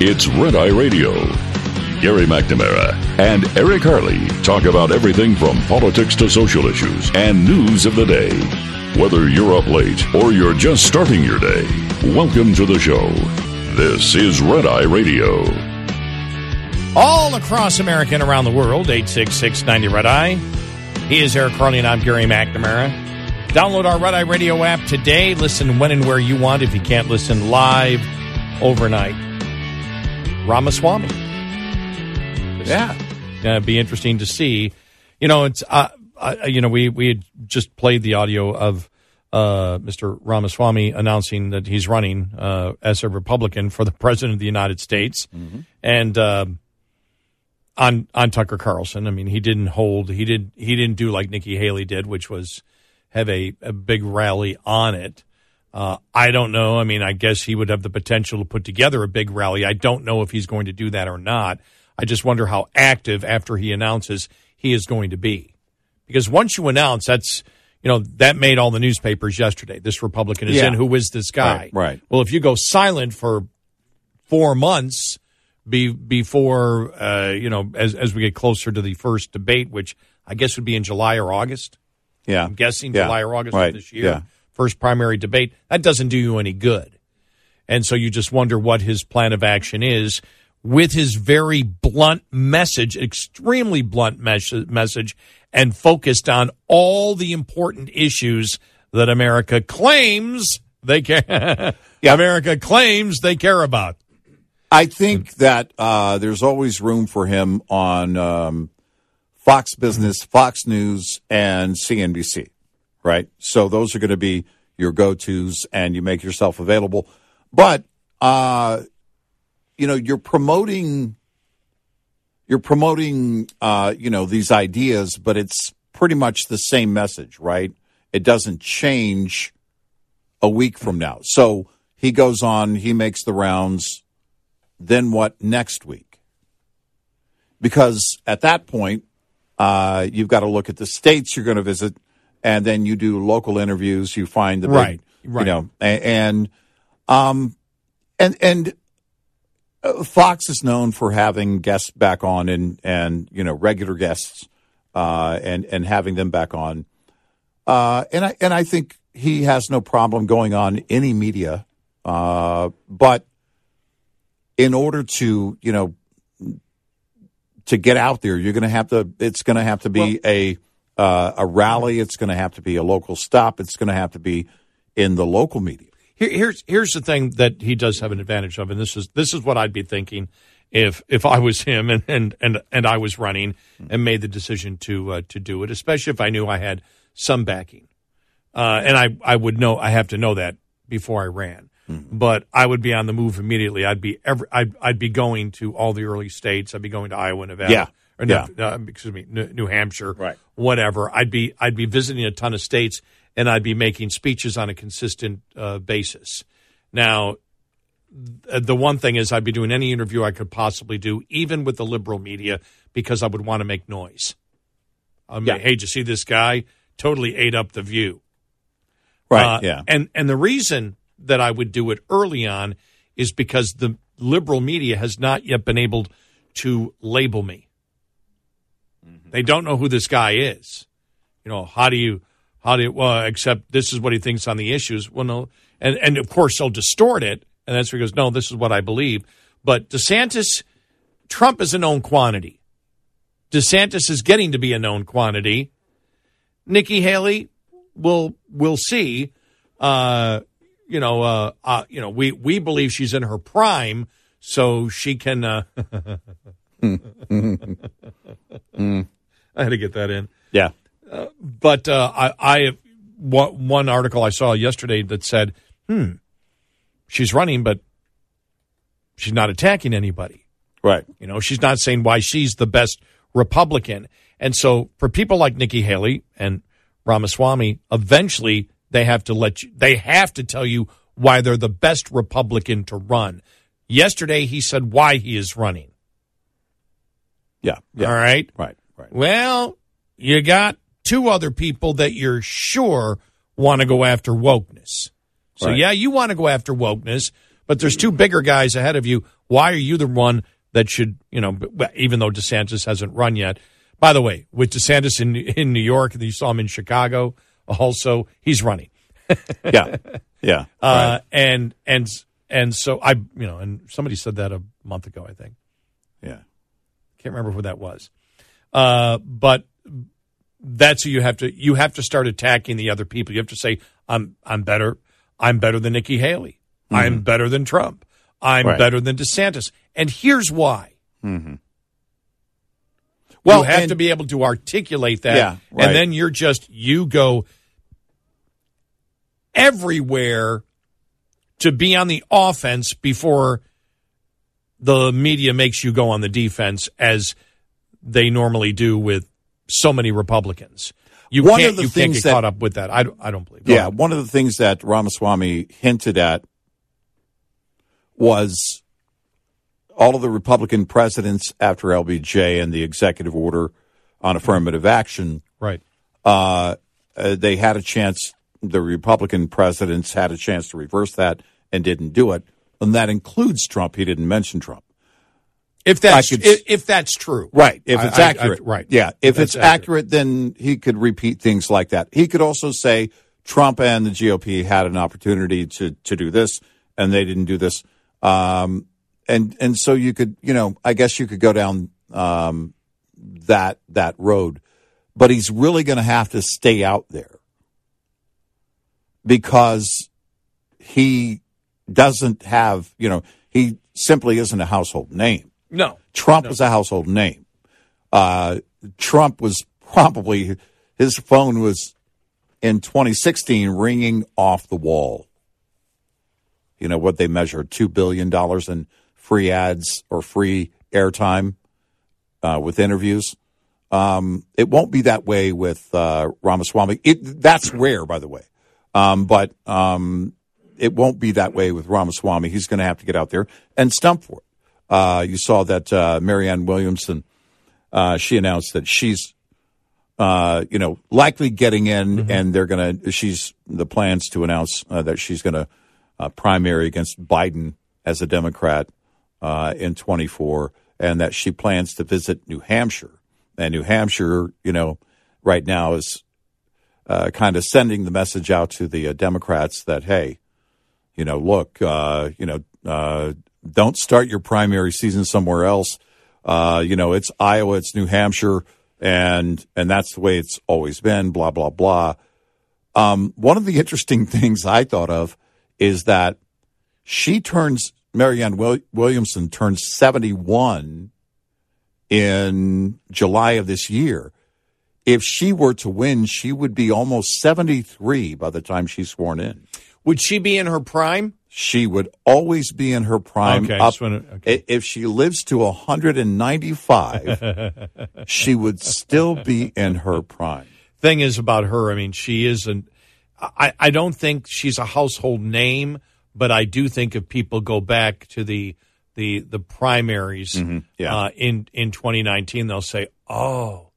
it's Red Eye Radio. Gary McNamara and Eric Harley talk about everything from politics to social issues and news of the day. Whether you're up late or you're just starting your day, welcome to the show. This is Red Eye Radio. all across America and around the world. 866 90 Red Eye. He is Eric Harley, and I'm Gary McNamara. Download our Red Eye Radio app today. Listen when and where you want if you can't listen live overnight. Ramaswamy. Yeah. Going to be interesting to see. You know, it's, uh, uh, you know, we, we had just played the audio of uh, Mr. Ramaswamy announcing that he's running uh, as a Republican for the President of the United States. And, uh, on on Tucker Carlson. I mean, he didn't hold. He did. He didn't do like Nikki Haley did, which was have a, a big rally on it. Uh, I don't know. I mean, I guess he would have the potential to put together a big rally. I don't know if he's going to do that or not. I just wonder how active after he announces he is going to be, because once you announce, that's you know that made all the newspapers yesterday. This Republican is Yeah. in. Who is this guy? Right, right. Well, if you go silent for four months be, before uh, you know as as we get closer to the first debate, which I guess would be in July or August. Yeah. I'm guessing Yeah. July or August Right. of this year. Yeah. First primary debate. That doesn't do you any good. And so you just wonder what his plan of action is with his very blunt message, extremely blunt mes- message, and focused on all the important issues that America claims they care. Yeah. America claims they care about. I think that uh, there's always room for him on um, Fox Business, Fox News, and CNBC, right? So those are going to be your go tos, and you make yourself available. But uh, you know, you're promoting, you're promoting, uh, you know, these ideas, but it's pretty much the same message, right? It doesn't change a week from now. So he goes on, he makes the rounds then what next week? Because at that point, uh, you've got to look at the states you're going to visit, and then you do local interviews. You find the big, Right, right. you know, and um, and and uh, Fox is known for having guests back on and and you know regular guests, uh, and and having them back on, uh, and I and I think he has no problem going on any media, uh, but in order to you know to get out there you're going to have to it's going to have to be a uh, a rally it's going to have to be a local stop it's going to have to be in the local media Here, here's here's the thing that he does have an advantage of, and this is this is what I'd be thinking if if I was him and and and, and I was running and made the decision to uh, to do it, especially if I knew I had some backing, uh, and I I would know I have to know that before I ran. But I would be on the move immediately. I'd be every, I'd, I'd be going to all the early states. I'd be going to Iowa, Nevada, Yeah. Or Yeah. no, uh, excuse me, New New Hampshire, Right. whatever. I'd be I'd be visiting a ton of states, and I'd be making speeches on a consistent uh, basis. Now, th- the one thing is, I'd be doing any interview I could possibly do, even with the liberal media, because I would want to make noise. I mean, Yeah. hey, did you see this guy? Totally ate up the view. right Uh, yeah And and the reason that I would do it early on is because the liberal media has not yet been able to label me. Mm-hmm. They don't know who this guy is. you know, how do you, how do you, well, except this is what he thinks on the issues. Well, no, and and of course they'll distort it, and that's where he goes, no, this is what I believe. But DeSantis, Trump is a known quantity. DeSantis is getting to be a known quantity. Nikki Haley, we'll we'll see. Uh, you know, uh, uh, you know, we we believe she's in her prime, so she can. Uh, I had to get that in. Yeah. But uh, I, I one one article I saw yesterday that said, "Hmm, she's running, but she's not attacking anybody." Right. You know, she's not saying why she's the best Republican. And so for people like Nikki Haley and Ramaswamy, eventually they have to let you, they have to tell you why they're the best Republican to run. Yesterday he said why he is running. Yeah. Yeah. All right. Right. Right. Well, you got two other people that you're sure want to go after wokeness. So Right. yeah, you want to go after wokeness, but there's two bigger guys ahead of you. Why are you the one that should, you know, even though DeSantis hasn't run yet? By the way, with DeSantis in in New York, you saw him in Chicago, also he's running. Yeah. Yeah. Uh, and and and so I, you know, and somebody said that a month ago, I think. yeah. Can't remember who that was. Uh, but that's who you have to you have to start attacking the other people. You have to say, I'm I'm better. I'm better than Nikki Haley. I'm better than Trump. I'm Right. better than DeSantis. And here's why. Well, you have and- to be able to articulate that. Yeah, right. And then you're just you go everywhere to be on the offense before the media makes you go on the defense as they normally do with so many Republicans. You One can't of the you can't things get that- caught up with that. I, I don't believe. Go Yeah, ahead. one of the things that Ramaswamy hinted at was all of the Republican presidents after LBJ and the executive order on affirmative action. right. Uh, uh, they had a chance. The Republican presidents had a chance to reverse that and didn't do it, and that includes Trump. He didn't mention Trump. If that's could- if, if that's true, Right. If I- it's I- I- accurate. right. Yeah. If That's it's accurate. then he could repeat things like that. He could also say Trump and the GOP had an opportunity to, to do this and they didn't do this. Um, and, and so you could, you know, I guess you could go down, um, that, that road, but he's really going to have to stay out there because he doesn't have, you know, he simply isn't a household name. No. Trump was a household name. Uh, Trump was probably his phone was in 2016 ringing off the wall. You know what they measure two billion dollars in free ads or free airtime uh, with interviews. Um, it won't be that way with uh, Ramaswamy. It, that's rare, by the way. Um, but um, it won't be that way with Ramaswamy. He's going to have to get out there and stump for it. Uh, you saw that uh, Marianne Williamson, uh, she announced that she's, uh, you know, likely getting in, and they're going to. She's the plans to announce uh, that she's going to uh, primary against Biden as a Democrat uh, in 24, and that she plans to visit New Hampshire. And New Hampshire, you know, right now is uh, kind of sending the message out to the uh, Democrats that hey, you know, look, uh, you know, uh, don't start your primary season somewhere else. Uh, you know, it's Iowa, it's New Hampshire, and and that's the way it's always been. Blah blah blah. Um, one of the interesting things I thought of is that she turns Marianne Will- Williamson turns seventy one in July of this year. If she were to win, she would be almost seventy three by the time she's sworn in Would she be in her prime? she would always be in her prime. Okay, up, wanna- okay. If she lives to 195, she would still be in her prime. thing is about her. I mean, she isn't. I, I don't think she's a household name, but I do think if people go back to the the the primaries Mm-hmm. yeah. uh, in in 2019, they'll say, "Oh,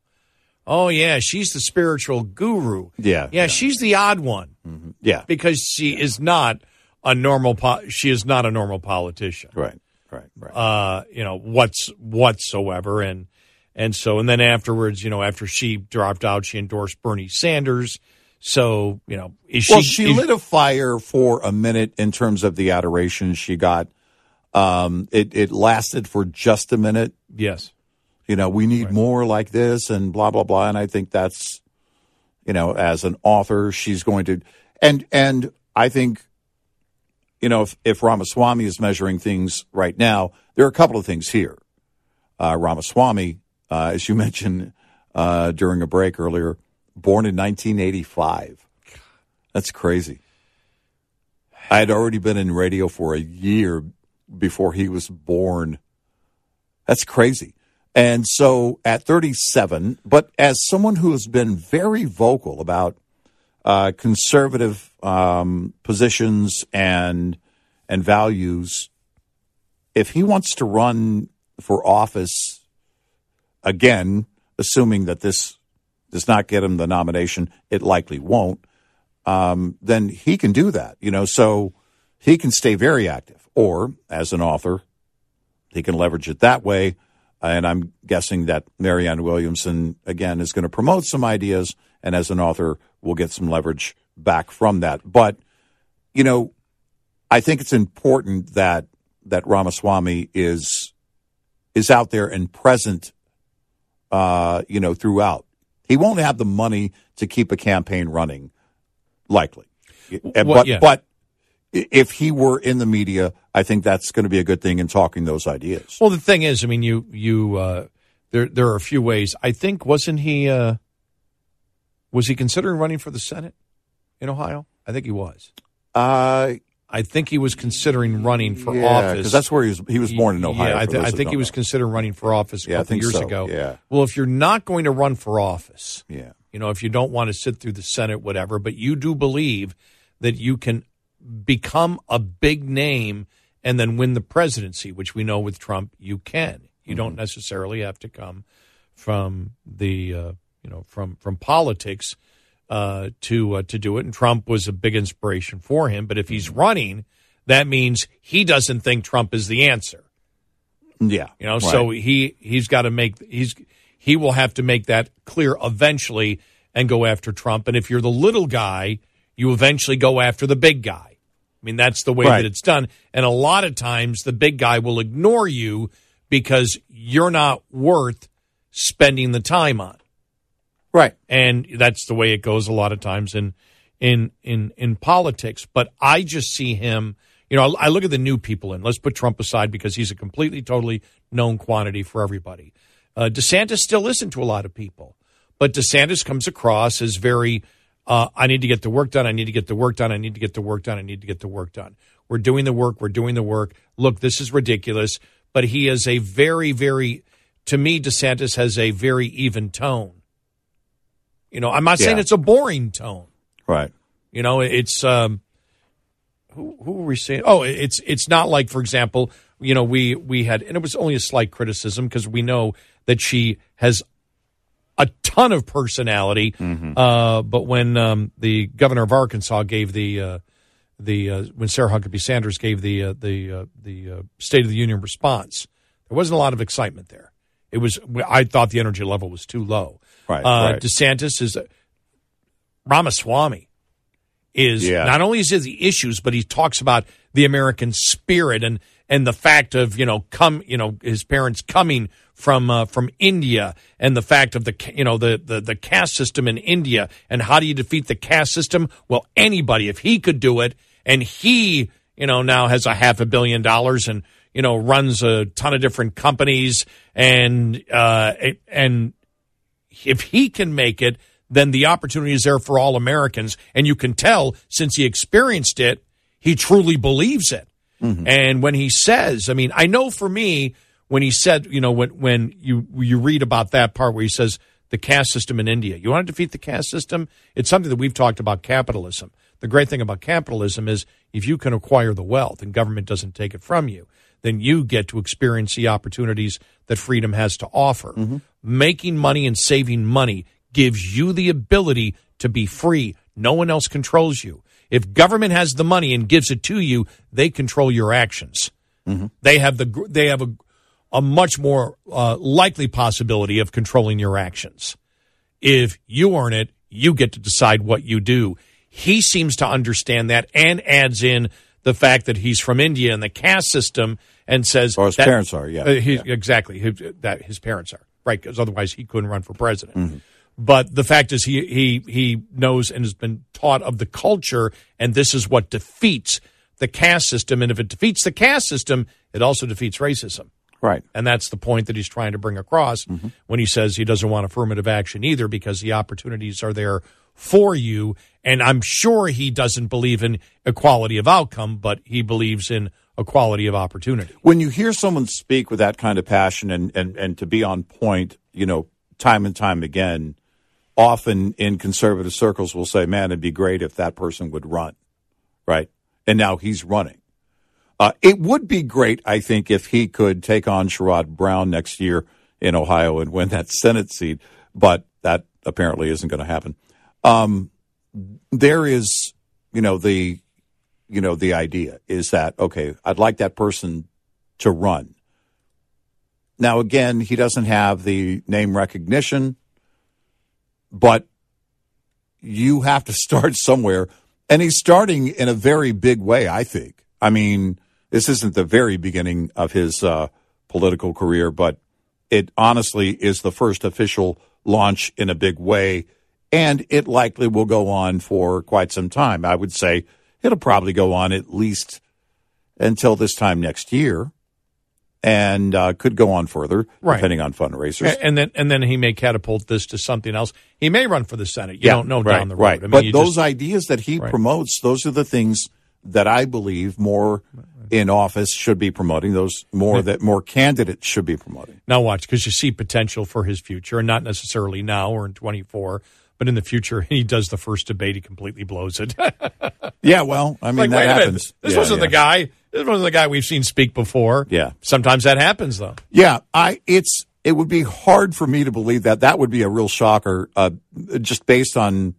oh yeah, she's the spiritual guru. Yeah, yeah, yeah. she's the odd one Yeah, because she is not a normal. Po- she is not a normal politician." right, right, right. uh, you know, what's whatsoever. And And so, and then afterwards, you know, after she dropped out, she endorsed Bernie Sanders. So, you know, is she Well, she? she is- lit a fire for a minute in terms of the adoration she got. Um, it, it lasted for just a minute. yes. You know, we need more like this and blah, blah, blah. And I think that's, you know, as an author, she's going to, and, and I think, you know, if, if Ramaswamy is measuring things right now, there are a couple of things here. Uh, Ramaswamy, uh, as you mentioned uh, during a break earlier, born in 1985. That's crazy. I had already been in radio for a year before he was born. That's crazy. And so at 37, but as someone who has been very vocal about uh, conservative um, positions and and values, if he wants to run for office again, assuming that this does not get him the nomination, it likely won't. Um, then he can do that, you know. So he can stay very active, or as an author, he can leverage it that way. And I'm guessing that Marianne Williamson again is going to promote some ideas, and as an author, we'll get some leverage back from that. But you know, I think it's important that that Ramaswamy is is out there and present. Uh, you know, throughout, he won't have the money to keep a campaign running, likely. Well, but yeah. but if he were in the media, I think that's going to be a good thing in talking those ideas. Well, the thing is, I mean, you you uh, there there are a few ways. I think wasn't he uh, was he considering running for the Senate in Ohio? I think he was. Uh, I think he was considering running for yeah, office because that's where he was. He was born in Ohio. Yeah, I, those I think he was know. considering running for office a Yeah, couple years so, ago. yeah. Well, if you're not going to run for office, Yeah. you know, if you don't want to sit through the Senate, whatever, but you do believe that you can become a big name and then win the presidency, which we know with Trump you can. You don't necessarily have to come from the uh, you know from from politics uh, to uh, to do it. And Trump was a big inspiration for him. But if he's running, that means he doesn't think Trump is the answer. Yeah. You know, right. so he he's got to make he's he will have to make that clear eventually and go after Trump. And if you're the little guy, you eventually go after the big guy. I mean, that's the way Right. that it's done. And a lot of times, the big guy will ignore you because you're not worth spending the time on right. and that's the way it goes a lot of times in in in in politics. But I just see him. You know, I, I look at the new people in. Let's put Trump aside because he's a completely, totally known quantity for everybody. Uh, DeSantis still isn't to a lot of people, but DeSantis comes across as very. Uh, I need to get the work done. I need to get the work done. I need to get the work done. I need to get the work done. We're doing the work. We're doing the work. Look, this is ridiculous. But he is a very, very, to me, DeSantis has a very even tone. You know, I'm not saying it's a boring tone. Right. You know, it's um, who who were we saying? Oh, it's it's not like, for example, you know, we we had, and it was only a slight criticism because we know that she has a ton of personality. Uh, but when um, the governor of Arkansas gave the uh, the uh, when Sarah Huckabee Sanders gave the uh, the uh, the uh, State of the Union response, there wasn't a lot of excitement there. It was I thought the energy level was too low. Right, Uh, right. DeSantis is Ramaswamy is Yeah. not only is he the issues, but he talks about the American spirit and and the fact of you know come you know his parents coming from uh, from India and the fact of the you know the, the the caste system in India and how do you defeat the caste system? Well, anybody if he could do it and he you know now has a half a billion dollars and you know runs a ton of different companies and uh and if he can make it, then the opportunity is there for all Americans. And you can tell since he experienced it, he truly believes it. Mm-hmm. And when he says, I mean, I know for me, when he said, you know, when when you you read about that part where he says the caste system in India, you want to defeat the caste system? It's something that we've talked about capitalism. The great thing about capitalism is if you can acquire the wealth and government doesn't take it from you, then you get to experience the opportunities that freedom has to offer. Mm-hmm. Making money and saving money gives you the ability to be free. No one else controls you. If government has the money and gives it to you, they control your actions. They have the they have a a much more uh, likely possibility of controlling your actions. If you earn it, you get to decide what you do. He seems to understand that and adds in the fact that he's from India and the caste system and says Or his that- parents are, yeah. uh, he- exactly his, that his parents are right because otherwise he couldn't run for president. But the fact is, he he he knows and has been taught of the culture, and this is what defeats the caste system. And if it defeats the caste system, it also defeats racism. Right. And that's the point that he's trying to bring across mm-hmm. when he says he doesn't want affirmative action either because the opportunities are there for you. And I'm sure he doesn't believe in equality of outcome, but he believes in equality of opportunity. when you hear someone speak with that kind of passion and, and, and to be on point, you know, time and time again, often in conservative circles will say, man, it'd be great if that person would run. Right. And now he's running. Uh, it would be great, I think, if he could take on Sherrod Brown next year in Ohio and win that Senate seat, but that apparently isn't going to happen. Um, there is, you know, the, you know, the idea is that, okay, I'd like that person to run. Now, again, he doesn't have the name recognition, but you have to start somewhere. And he's starting in a very big way, I think. I mean, this isn't the very beginning of his uh, political career, but it honestly is the first official launch in a big way. And it likely will go on for quite some time. I would say it'll probably go on at least until this time next year and uh, could go on further Right. depending on fundraisers. And then and then he may catapult this to something else. He may run for the Senate. You don't know right, down the road. Right. I mean, but those just- ideas that he Right. promotes, those are the things that I believe more in office should be promoting. Those more that more candidates should be promoting. Now watch because you see potential for his future, and not necessarily now or in 24, but in the future. He does the first debate, he completely blows it. Yeah, well, I mean like, that wait a minute, happens. this Yeah, wasn't yeah. the guy. This wasn't the guy we've seen speak before. Yeah. Sometimes that happens though. Yeah, I it's it would be hard for me to believe that. That would be a real shocker, uh, just based on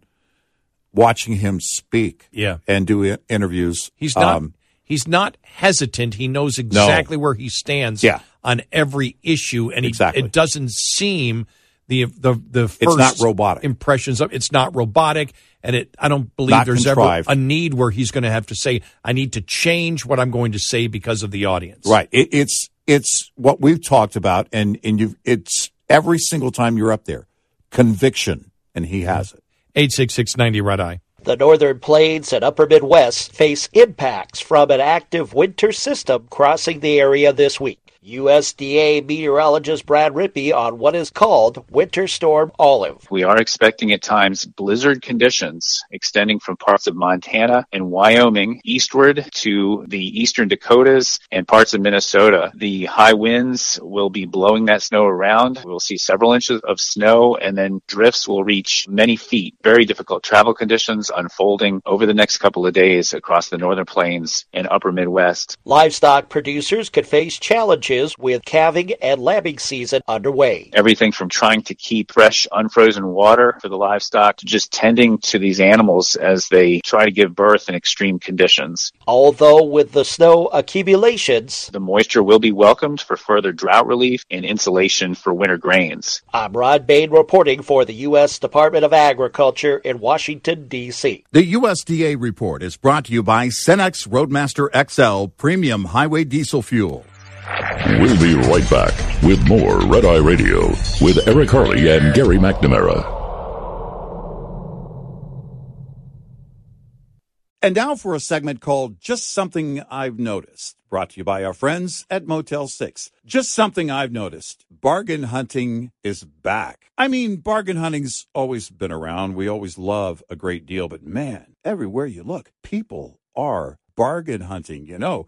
watching him speak. Yeah. and do interviews. He's not. Um, he's not hesitant. He knows exactly where he stands. Yeah. on every issue, and he, Exactly. it doesn't seem the the the first It's not robotic. impressions of it's not robotic, and it. I don't believe Not there's contrived. ever a need where he's going to have to say, "I need to change what I'm going to say because of the audience." Right. It, it's it's what we've talked about, and and you it's every single time you're up there, conviction, and he has it. Eight six six ninety red eye. The northern plains and upper Midwest face impacts from an active winter system crossing the area this week. USDA meteorologist Brad Rippey on what is called Winter Storm Olive. We are expecting at times blizzard conditions extending from parts of Montana and Wyoming eastward to the eastern Dakotas and parts of Minnesota. The high winds will be blowing that snow around. We'll see several inches of snow and then drifts will reach many feet. Very difficult travel conditions unfolding over the next couple of days across the northern plains and upper Midwest. Livestock producers could face challenges with calving and lambing season underway. everything from trying to keep fresh, unfrozen water for the livestock to just tending to these animals as they try to give birth in extreme conditions. Although with the snow accumulations, The moisture will be welcomed for further drought relief and insulation for winter grains. I'm Rod Bain reporting for the U.S. Department of Agriculture in Washington, D.C. The USDA report is brought to you by Cenex Roadmaster XL Premium Highway Diesel Fuel. We'll be right back with more Red Eye Radio with Eric Harley and Gary McNamara. And now for a segment called Just Something I've Noticed, brought to you by our friends at Motel 6. Just something I've noticed. Bargain hunting is back. I mean, bargain hunting's always been around. We always love a great deal, but man, everywhere you look, people are bargain hunting. You know,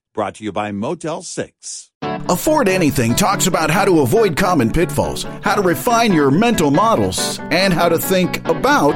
Brought to you by Motel 6. Afford Anything talks about how to avoid common pitfalls, how to refine your mental models, and how to think about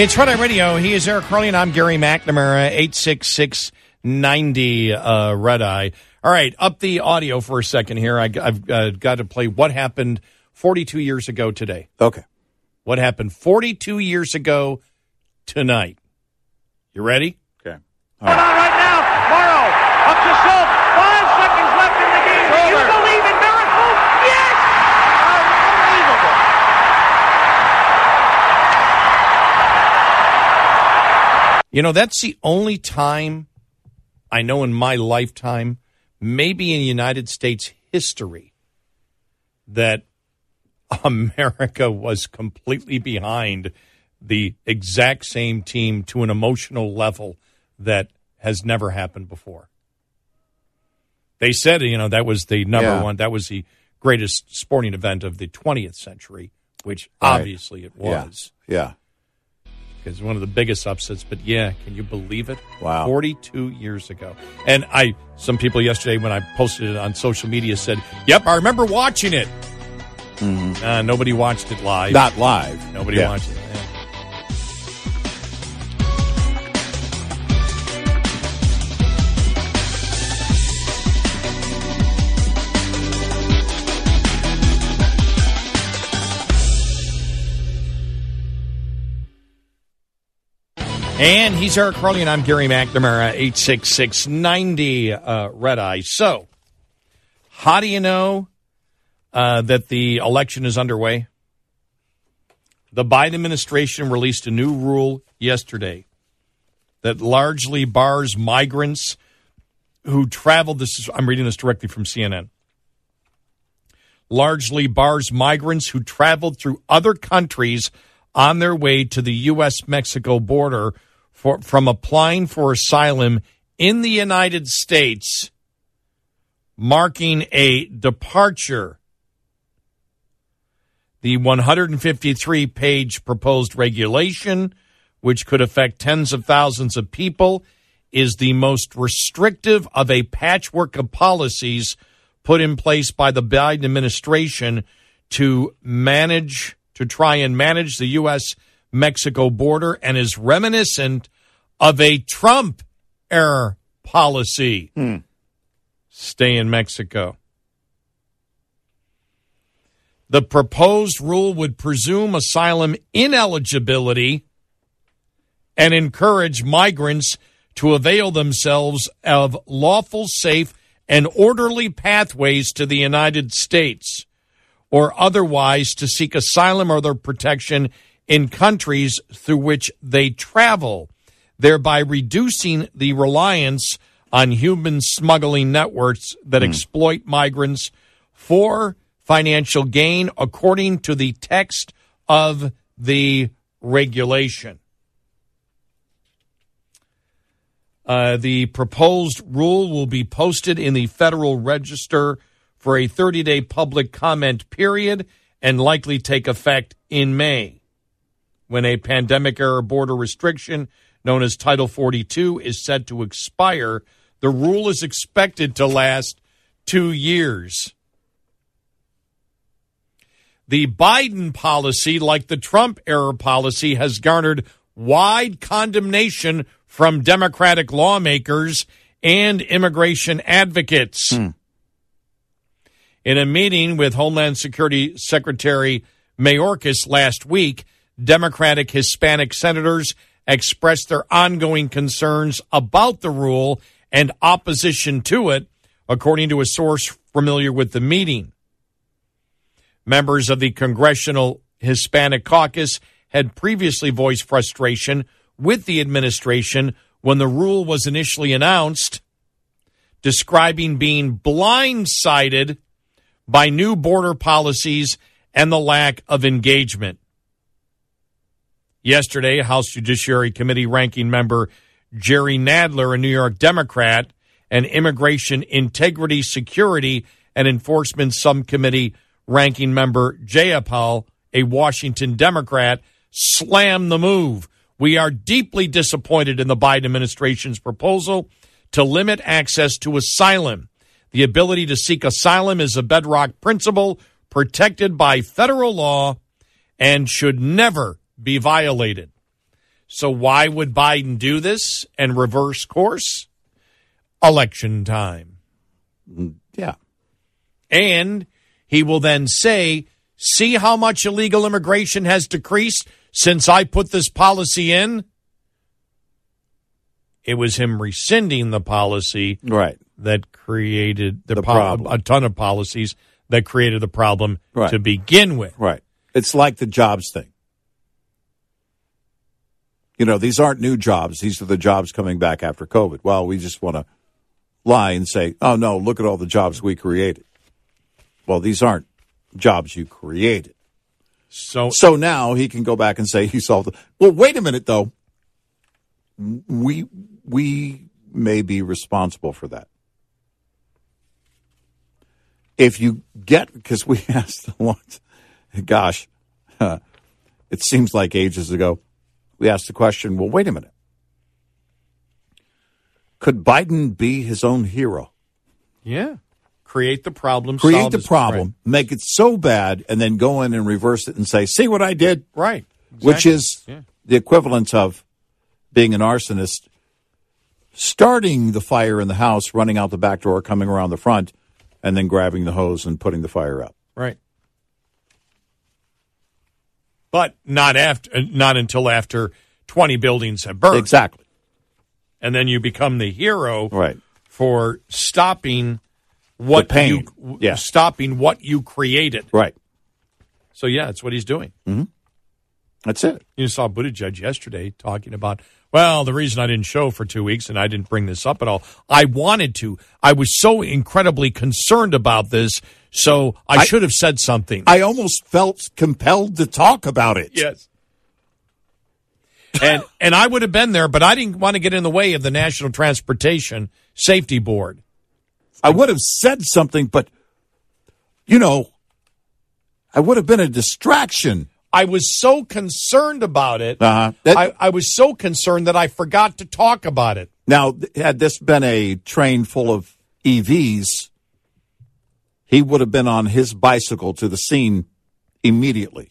It's Red Eye Radio. He is Eric Harley, and I'm Gary McNamara, 86690 uh, Red Eye. All right, up the audio for a second here. I, have uh, got to play what happened 42 years ago today. Okay. What happened 42 years ago tonight? You ready? Okay. On right You know, that's the only time I know in my lifetime, maybe in United States history, that America was completely behind the exact same team to an emotional level that has never happened before. They said, you know, that was the number Yeah. one, that was the greatest sporting event of the 20th century, which Right. obviously it Yeah. was Yeah. Because one of the biggest upsets. But yeah, can you believe it? Wow. forty-two years ago. And I, some people yesterday when I posted it on social media said, "Yep, I remember watching it." Uh, nobody watched it live. Mm-hmm. Not live. nobody Yeah. watched it. Yeah. And he's Eric Harley, and I'm Gary McNamara, 86690 uh, Red Eye. So, how do you know uh, that the election is underway? The Biden administration released a new rule yesterday that largely bars migrants who travel. This is, I'm reading this directly from CNN. Largely bars migrants who traveled through other countries on their way to the U.S. Mexico border for, from applying for asylum in the United States, marking a departure. The 153 page proposed regulation, which could affect tens of thousands of people, is the most restrictive of a patchwork of policies put in place by the Biden administration to manage, to try and manage the U.S. Mexico border and is reminiscent of a Trump era policy. Hmm. Stay in Mexico. The proposed rule would presume asylum ineligibility and encourage migrants to avail themselves of lawful, safe, and orderly pathways to the United States or otherwise to seek asylum or other protection in countries through which they travel, thereby reducing the reliance on human smuggling networks that exploit migrants for financial gain, according to the text of the regulation. Uh, the proposed rule will be posted in the Federal Register for a 30 day public comment period and likely take effect in May. When a pandemic era border restriction known as Title 42 is set to expire, the rule is expected to last two years. The Biden policy, like the Trump era policy, has garnered wide condemnation from Democratic lawmakers and immigration advocates. Hmm. In a meeting with Homeland Security Secretary Mayorkas last week, Democratic Hispanic senators expressed their ongoing concerns about the rule and opposition to it, according to a source familiar with the meeting. Members of the Congressional Hispanic Caucus had previously voiced frustration with the administration when the rule was initially announced, describing being blindsided by new border policies and the lack of engagement. Yesterday, House Judiciary Committee ranking member Jerry Nadler, a New York Democrat, and Immigration Integrity, Security, and Enforcement Subcommittee ranking member Jayapal, a Washington Democrat, slammed the move. We are deeply disappointed in the Biden administration's proposal to limit access to asylum. The ability to seek asylum is a bedrock principle protected by federal law and should never be violated. So, why would Biden do this and reverse course? Election time. Yeah. And he will then say, See how much illegal immigration has decreased since I put this policy in? It was him rescinding the policy Right. that created the, The po- problem. a ton of policies that created the problem Right. to begin with. Right. It's like the jobs thing. You know, these aren't new jobs. These are the jobs coming back after COVID. Well, we just want to lie and say, oh, no, look at all the jobs we created. Well, these aren't jobs you created. So, So now he can go back and say he solved it. Well, wait a minute, though. We, we may be responsible for that. If you get, because we asked once, gosh, it seems like ages ago, we asked the question, well, wait a minute. Could Biden be his own hero? yeah, create the problem. Create solve the problem, make it so bad, and then go in and reverse it and say, see what I did? Right. right. Which is Yeah. the equivalent of being an arsonist, starting the fire in the house, running out the back door, coming around the front, and then grabbing the hose and putting the fire out. Right. But not after, uh, not until after twenty buildings have burned, Exactly. and then you become the hero Right. for stopping what you, Yeah. stopping what you created. Right. So yeah, that's what he's doing. That's it. You saw Buttigieg yesterday talking about, well, the reason I didn't show for two weeks and I didn't bring this up at all, I wanted to. I was so incredibly concerned about this, so I, I- should have said something. I almost felt compelled to talk about it. yes. and and I would have been there, but I didn't want to get in the way of the National Transportation Safety Board. I would have said something, but, you know, I would have been a distraction. I was so concerned about it. Uh-huh. That- I, I was so concerned that I forgot to talk about it. Now, had this been a train full of EVs, he would have been on his bicycle to the scene immediately.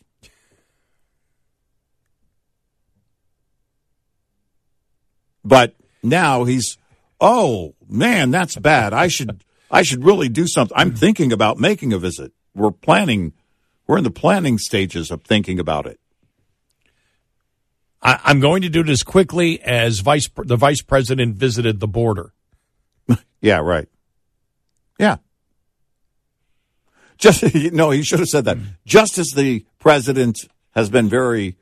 But now he's, oh man, that's bad. I should, I should really do something. I'm thinking about making a visit. We're planning, we're in the planning stages of thinking about it. I, I'm going to do it as quickly as vice the vice president visited the border. Yeah, right. Yeah. Just no, he should have said that. Just as the president has been very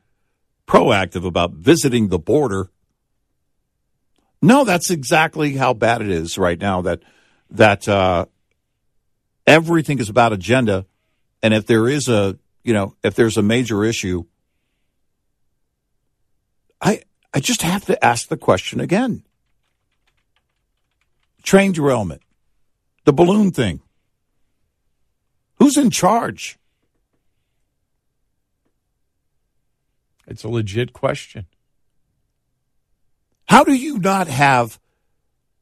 proactive about visiting the border. No, that's exactly how bad it is right now. That that uh, everything is about agenda, and if there is a you know if there's a major issue, I I just have to ask the question again train derailment, the balloon thing. Who's in charge? It's a legit question. How do you not have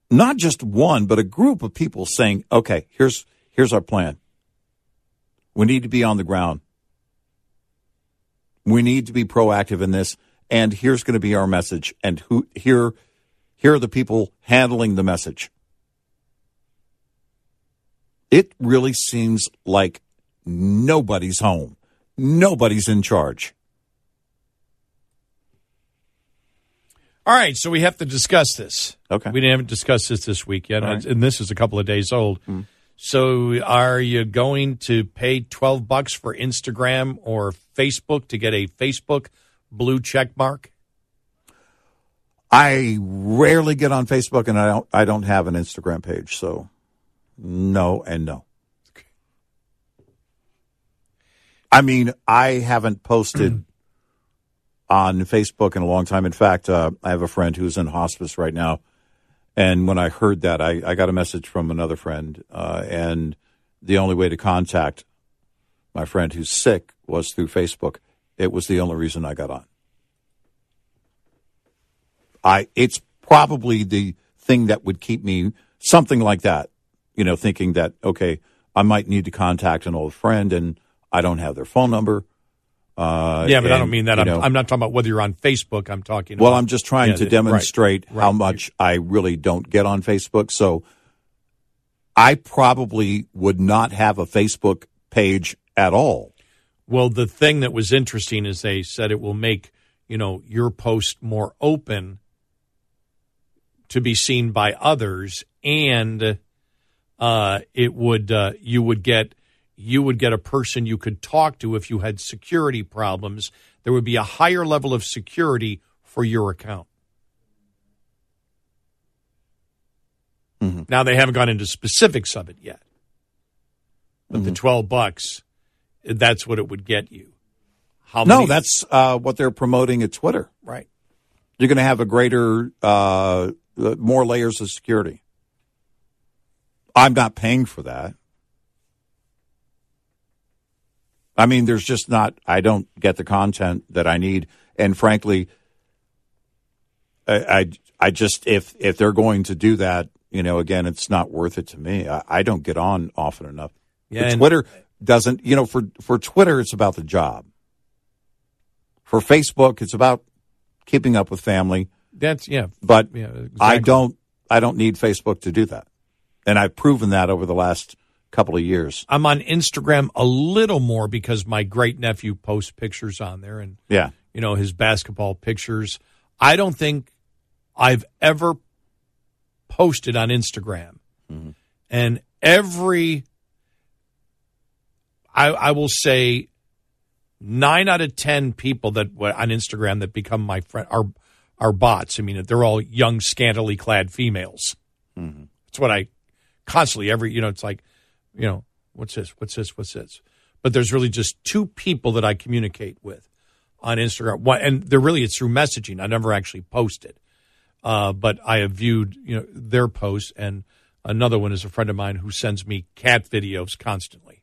not just one, but a group of people saying, okay, here's, here's our plan. We need to be on the ground. We need to be proactive in this. and here's going to be our message, and who here here are the people handling the message. It really seems like nobody's home. Nobody's in charge. All right, so we have to discuss this. Okay. We haven't discussed this this week yet, right. and this is a couple of days old. Mm. So, are you going to pay twelve bucks for Instagram or Facebook to get a Facebook blue check mark? I rarely get on Facebook, and I don't. I don't have an Instagram page, so no and no. I mean, I haven't posted on Facebook in a long time. In fact, uh, I have a friend who's in hospice right now, and when I heard that, I, I got a message from another friend, uh, and the only way to contact my friend who's sick was through Facebook. It was the only reason I got on. I it's probably the thing that would keep me something like that, you know, thinking that okay, I might need to contact an old friend and I don't have their phone number. Uh, yeah, but I don't mean that. I'm, know, I'm not talking about whether you're on Facebook. I'm talking. well, about, I'm just trying Yeah, to the- right, demonstrate how right. much I really don't get on Facebook. So I probably would not have a Facebook page at all. Well, the thing that was interesting is they said it will make you know your post more open to be seen by others, and uh, it would uh, you would get you would get a person you could talk to if you had security problems. There would be a higher level of security for your account. Now they haven't gone into specifics of it yet, but the twelve bucks, that's what it would get you. How No, many- that's uh, what they're promoting at Twitter. right. You're going to have a greater, uh, more layers of security. I'm not paying for that. I mean, there's just not, I don't get the content that I need. And frankly, I, I, I just, if, if they're going to do that, you know, again, it's not worth it to me. I, I don't get on often enough. Yeah, and- Twitter doesn't, you know, for, for Twitter, it's about the job. For Facebook, it's about keeping up with family. That's yeah. But Yeah, I don't, I don't need Facebook to do that. And I've proven that over the last couple of years. I'm on Instagram a little more because my great nephew posts pictures on there and Yeah. you know his basketball pictures. I don't think I've ever posted on Instagram, mm-hmm. and every I, I will say nine out of ten people that on Instagram that become my friend are are bots. I mean, they're all young, scantily clad females. Mm-hmm. That's what I constantly every you know. It's like you know what's this, what's this, what's this. But there's really just two people that I communicate with on Instagram, and they're really it's through messaging. I never actually posted, uh, but I have viewed you know their posts, and another one is a friend of mine who sends me cat videos constantly,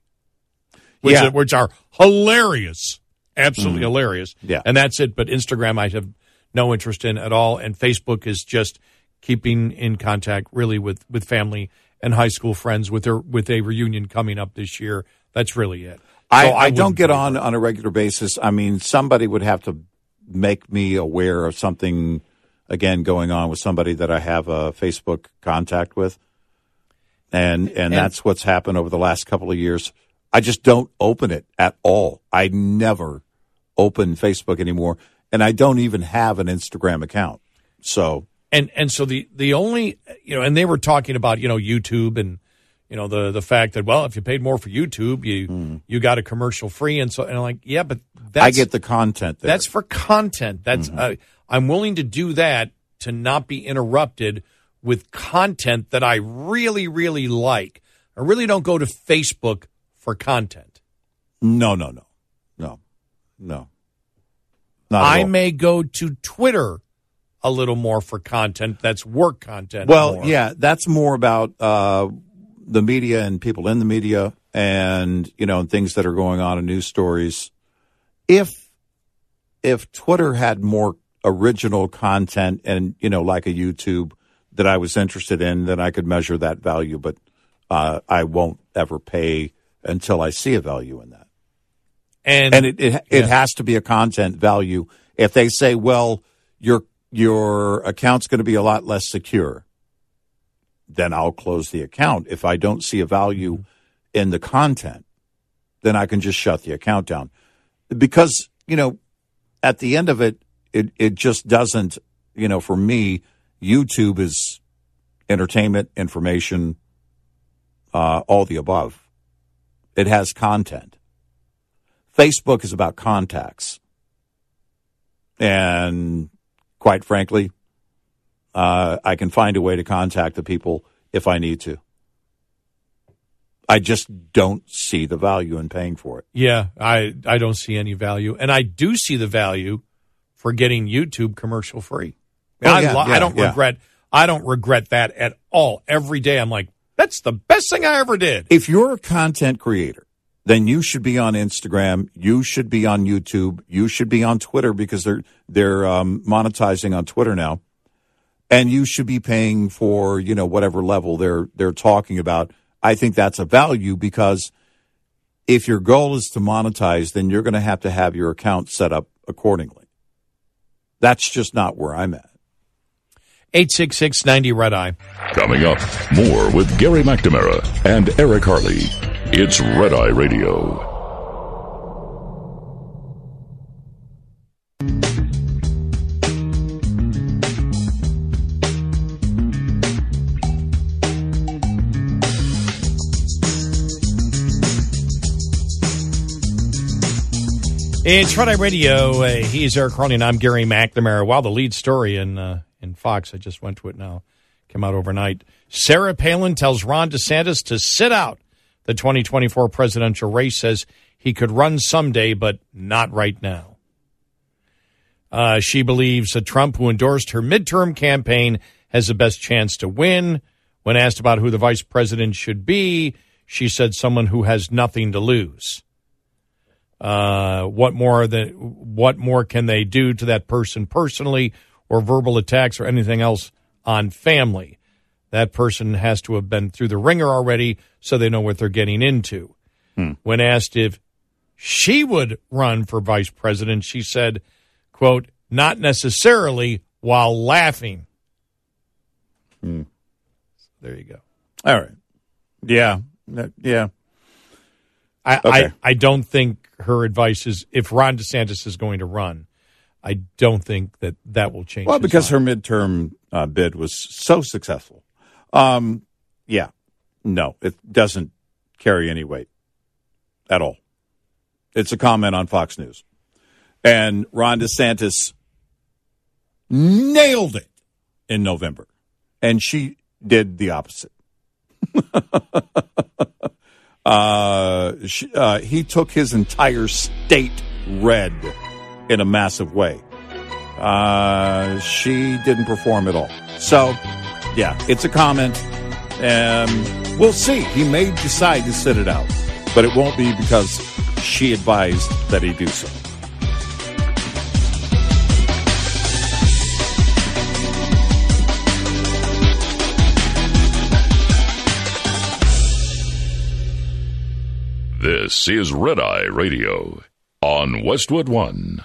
which Yeah. are, which are hilarious, absolutely hilarious. Yeah. and that's it. But Instagram, I have no interest in at all, and Facebook is just keeping in contact really with with family and high school friends with their with a reunion coming up this year. That's really it. I, So I, don't get on on a regular basis. I mean, somebody would have to make me aware of something again going on with somebody that I have a Facebook contact with, and and, that's what's happened over the last couple of years. I just don't open it at all. I never open Facebook anymore, and I don't even have an Instagram account. So and and so the the only you know and they were talking about you know YouTube and you know the the fact that well if you paid more for YouTube you you got a commercial free. And so and I'm like yeah but that's I get the content there. that's for content. That's uh, I'm willing to do that to not be interrupted with content that I really really like. I really don't go to Facebook for content. No, no, no, no, no. Not I may go to Twitter a little more for content that's work content Well, more. yeah, that's more about uh, the media and people in the media, and you know, and things that are going on in news stories. If if Twitter had more original content, and you know, like a YouTube that I was interested in, then I could measure that value. But uh, I won't ever pay until I see a value in that, and and it it, it yeah. has to be a content value. If they say, well, your your account's going to be a lot less secure, then I'll close the account. If I don't see a value in the content, then I can just shut the account down. Because, you know, at the end of it, it, it just doesn't, you know, for me, YouTube is entertainment, information, uh, all the above. It has content. Facebook is about contacts. And quite frankly, uh, I can find a way to contact the people if I need to. I just don't see the value in paying for it. Yeah, I I don't see any value, and I do see the value for getting YouTube commercial free. Oh, I, yeah, lo- yeah, I don't yeah. regret. I don't regret that at all. Every day, I'm like, that's the best thing I ever did. If you're a content creator, then you should be on Instagram. You should be on YouTube. You should be on Twitter because they're they're um, monetizing on Twitter now, and you should be paying for you know whatever level they're they're talking about. I think that's a value because if your goal is to monetize, then you're going to have to have your account set up accordingly. That's just not where I'm at. Eight six six ninety red eye. Coming up, more with Gary McNamara and Eric Harley. It's Red Eye Radio. It's Friday Radio. Uh, he's Eric Harley, and I'm Gary McNamara. Wow, the lead story in uh, in Fox. I just went to it now. Came out overnight. Sarah Palin tells Ron DeSantis to sit out the 2024 presidential race. Says he could run someday, but not right now. Uh, she believes that Trump, who endorsed her midterm campaign, has the best chance to win. When asked about who the vice president should be, she said someone who has nothing to lose. Uh, what more than what more can they do to that person personally, or verbal attacks, or anything else on family? That person has to have been through the ringer already, so they know what they're getting into. Hmm. When asked if she would run for vice president, she said, "quote Not necessarily," while laughing. Hmm. There you go. All right. Yeah. Uh, yeah. I, Okay. I, I don't think her advice is if Ron DeSantis is going to run, I don't think that that will change. Well, because mind. her midterm uh, bid was so successful. Um, yeah. No, it doesn't carry any weight at all. It's a comment on Fox News. And Ron DeSantis nailed it in November. And she did the opposite. uh, she, uh, he took his entire state red in a massive way. Uh, she didn't perform at all. So, yeah, it's a comment. And we'll see. He may decide to sit it out, but it won't be because she advised that he do so. This is Red Eye Radio on Westwood One.